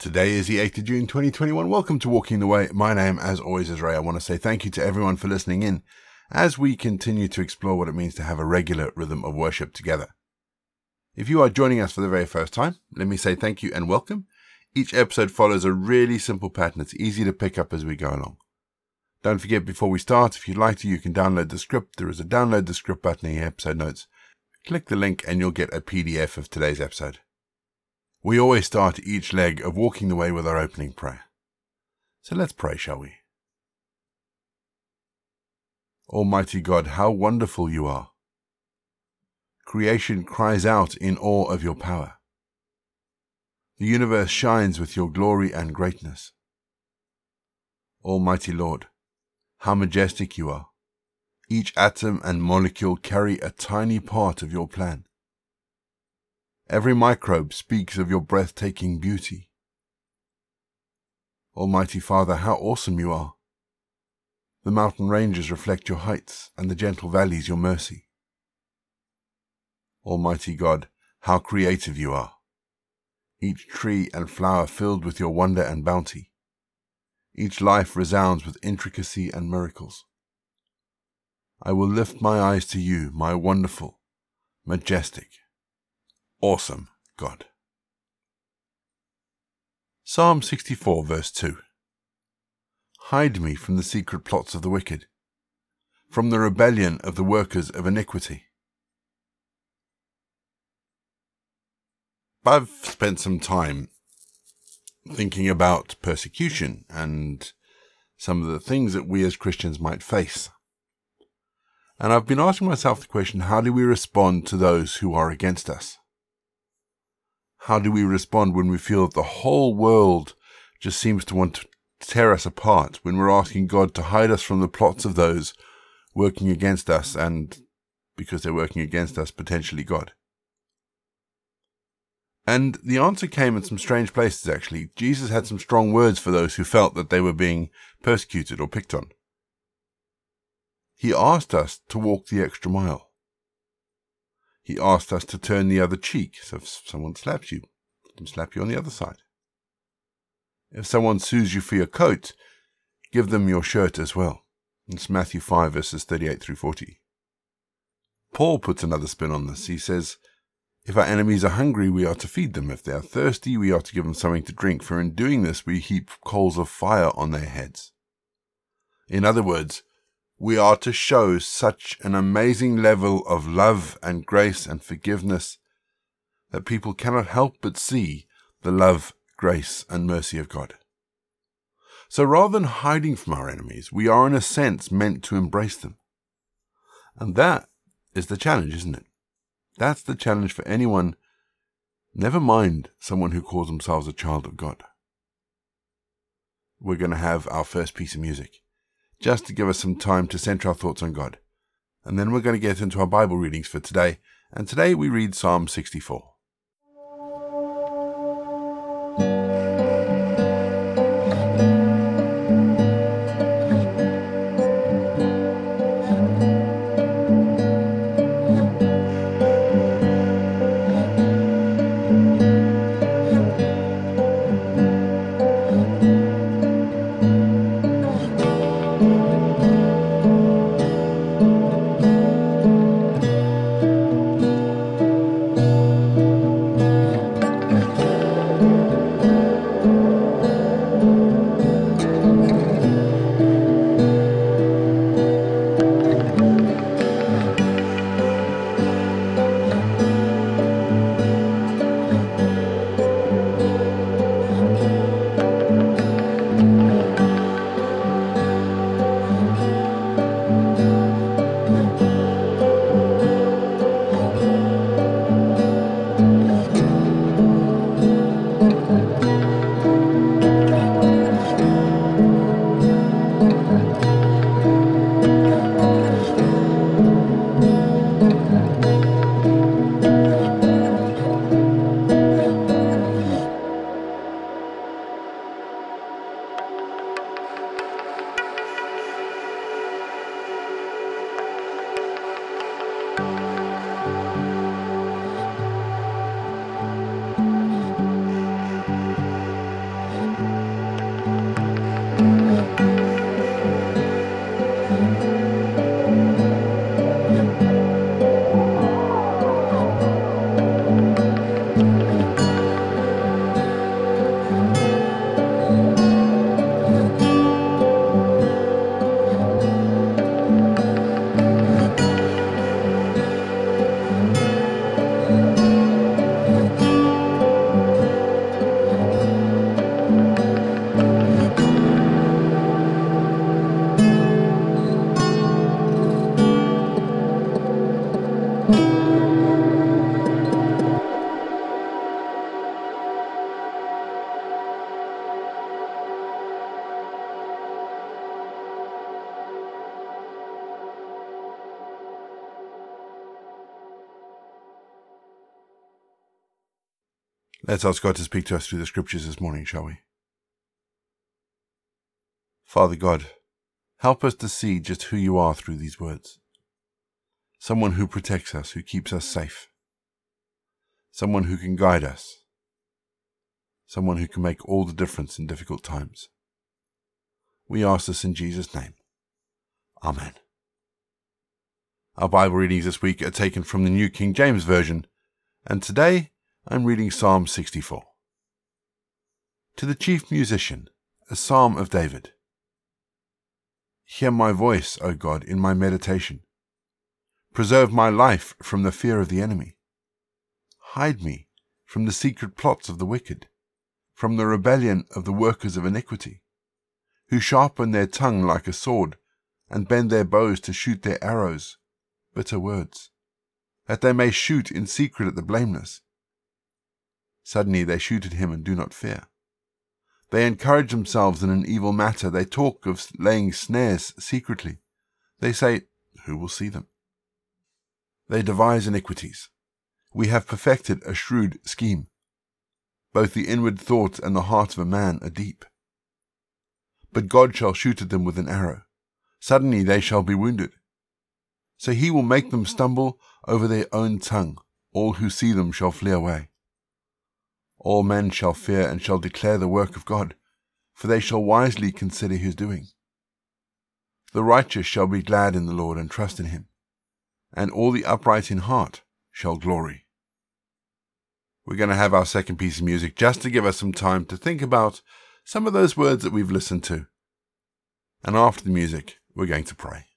Today is the 8th of June 2021. Welcome to Walking the Way. My name, as always, is Ray. I want to say thank you to everyone for listening in as we continue to explore what it means to have a regular rhythm of worship together. If you are joining us for the very first time, let me say thank you and welcome. Each episode follows a really simple pattern. It's easy to pick up as we go along. Don't forget, before we start, if you'd like to, you can download the script. There is a download the script button in your episode notes. Click the link and you'll get a PDF of today's episode. We always start each leg of walking the way with our opening prayer. So let's pray, shall we? Almighty God, how wonderful you are. Creation cries out in awe of your power. The universe shines with your glory and greatness. Almighty Lord, how majestic you are. Each atom and molecule carry a tiny part of your plan. Every microbe speaks of your breathtaking beauty. Almighty Father, how awesome you are. The mountain ranges reflect your heights, and the gentle valleys your mercy. Almighty God, how creative you are. Each tree and flower filled with your wonder and bounty. Each life resounds with intricacy and miracles. I will lift my eyes to you, my wonderful, majestic, awesome God. Psalm 64, verse 2 Hide me from the secret plots of the wicked, from the rebellion of the workers of iniquity. I've spent some time thinking about persecution and some of the things that we as Christians might face. And I've been asking myself the question how do we respond to those who are against us? How do we respond when we feel that the whole world just seems to want to tear us apart, when we're asking God to hide us from the plots of those working against us and, because they're working against us, potentially God? And the answer came in some strange places, actually. Jesus had some strong words for those who felt that they were being persecuted or picked on. He asked us to walk the extra mile. He asked us to turn the other cheek. So if someone slaps you, let them slap you on the other side. If someone sues you for your coat, give them your shirt as well. It's Matthew 5, verses 38 through 40. Paul puts another spin on this. He says, If our enemies are hungry, we are to feed them. If they are thirsty, we are to give them something to drink, for in doing this, we heap coals of fire on their heads. In other words, we are to show such an amazing level of love and grace and forgiveness that people cannot help but see the love, grace, and mercy of God. So rather than hiding from our enemies, we are in a sense meant to embrace them. And that is the challenge, isn't it? That's the challenge for anyone, never mind someone who calls themselves a child of God. We're going to have our first piece of music just to give us some time to center our thoughts on God. And then we're going to get into our Bible readings for today. And today we read Psalm 64. Let's ask God to speak to us through the scriptures this morning, shall we? Father God, help us to see just who you are through these words. Someone who protects us, who keeps us safe. Someone who can guide us. Someone who can make all the difference in difficult times. We ask this in Jesus' name. Amen. Our Bible readings this week are taken from the New King James Version, and today I'm reading Psalm 64. To the chief musician, a psalm of David. Hear my voice, O God, in my meditation. Preserve my life from the fear of the enemy. Hide me from the secret plots of the wicked, from the rebellion of the workers of iniquity, who sharpen their tongue like a sword and bend their bows to shoot their arrows, bitter words, that they may shoot in secret at the blameless Suddenly they shoot at him and do not fear. They encourage themselves in an evil matter. They talk of laying snares secretly. They say, Who will see them? They devise iniquities. We have perfected a shrewd scheme. Both the inward thoughts and the heart of a man are deep. But God shall shoot at them with an arrow. Suddenly they shall be wounded. So he will make them stumble over their own tongue. All who see them shall flee away. All men shall fear and shall declare the work of God, for they shall wisely consider his doing. The righteous shall be glad in the Lord and trust in him, and all the upright in heart shall glory. We're going to have our second piece of music just to give us some time to think about some of those words that we've listened to. And after the music, we're going to pray.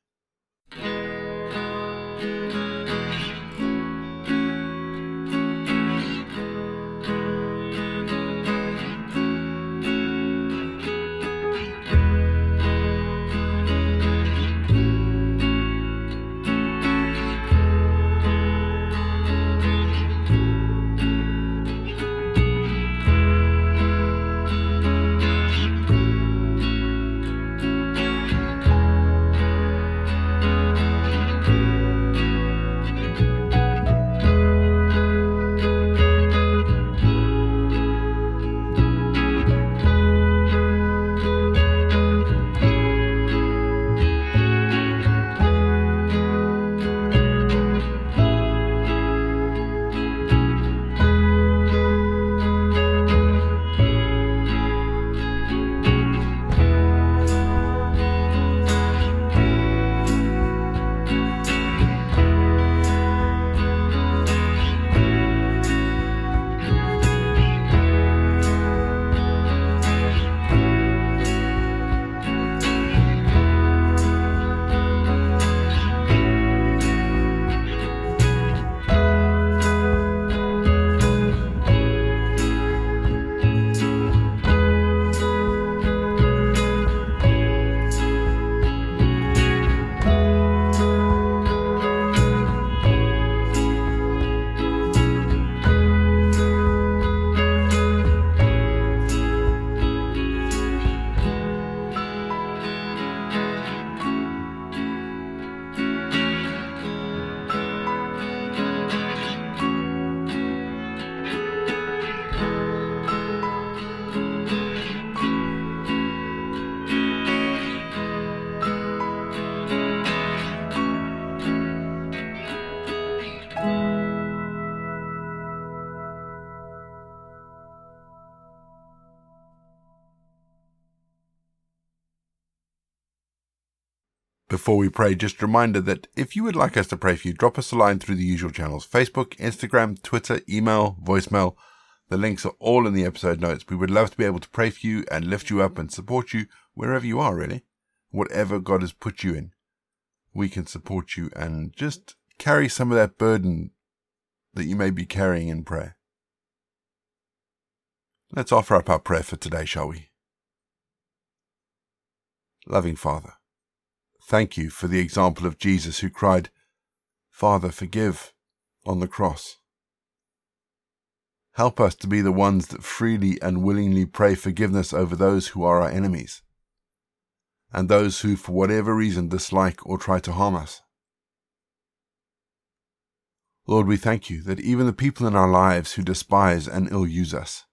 Before we pray, just a reminder that if you would like us to pray for you, drop us a line through the usual channels Facebook, Instagram, Twitter, email, voicemail. The links are all in the episode notes. We would love to be able to pray for you and lift you up and support you wherever you are, really. Whatever God has put you in, we can support you and just carry some of that burden that you may be carrying in prayer. Let's offer up our prayer for today, shall we? Loving Father, Thank you for the example of Jesus who cried, Father, forgive, on the cross. Help us to be the ones that freely and willingly pray forgiveness over those who are our enemies, and those who, for whatever reason, dislike or try to harm us. Lord, we thank you that even the people in our lives who despise and ill use us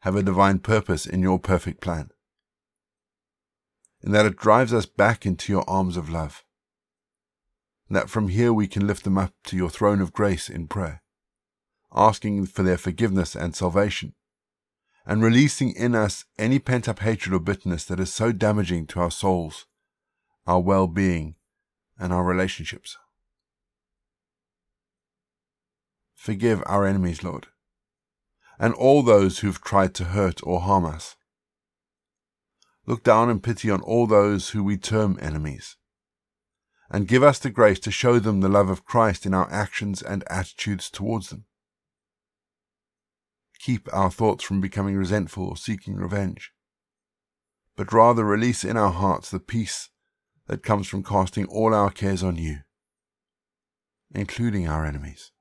have a divine purpose in your perfect plan, and that it drives us back into your arms of love, and that from here we can lift them up to your throne of grace in prayer, asking for their forgiveness and salvation, and releasing in us any pent up hatred or bitterness that is so damaging to our souls, our well being, and our relationships. Forgive our enemies, Lord, and all those who've tried to hurt or harm us. Look down in pity on all those who we term enemies, and give us the grace to show them the love of Christ in our actions and attitudes towards them. Keep our thoughts from becoming resentful or seeking revenge, but rather release in our hearts the peace that comes from casting all our cares on you, including our enemies.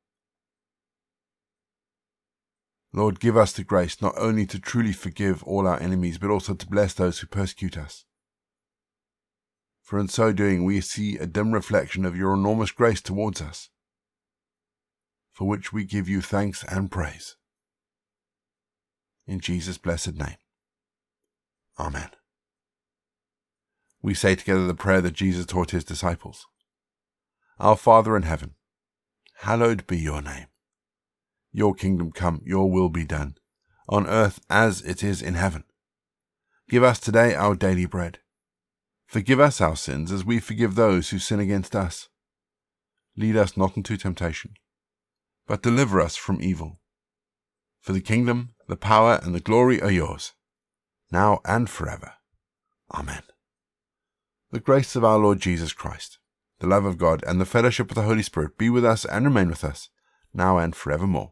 Lord, give us the grace not only to truly forgive all our enemies, but also to bless those who persecute us. For in so doing, we see a dim reflection of your enormous grace towards us, for which we give you thanks and praise. In Jesus' blessed name. Amen. We say together the prayer that Jesus taught his disciples Our Father in heaven, hallowed be your name. Your kingdom come, your will be done, on earth as it is in heaven. Give us today our daily bread. Forgive us our sins as we forgive those who sin against us. Lead us not into temptation, but deliver us from evil. For the kingdom, the power, and the glory are yours, now and forever. Amen. The grace of our Lord Jesus Christ, the love of God, and the fellowship of the Holy Spirit be with us and remain with us, now and forevermore.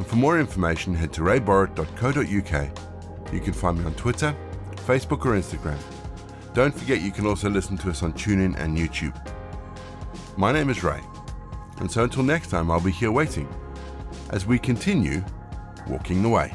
and for more information, head to rayborrett.co.uk. You can find me on Twitter, Facebook, or Instagram. Don't forget you can also listen to us on TuneIn and YouTube. My name is Ray, and so until next time, I'll be here waiting as we continue walking the way.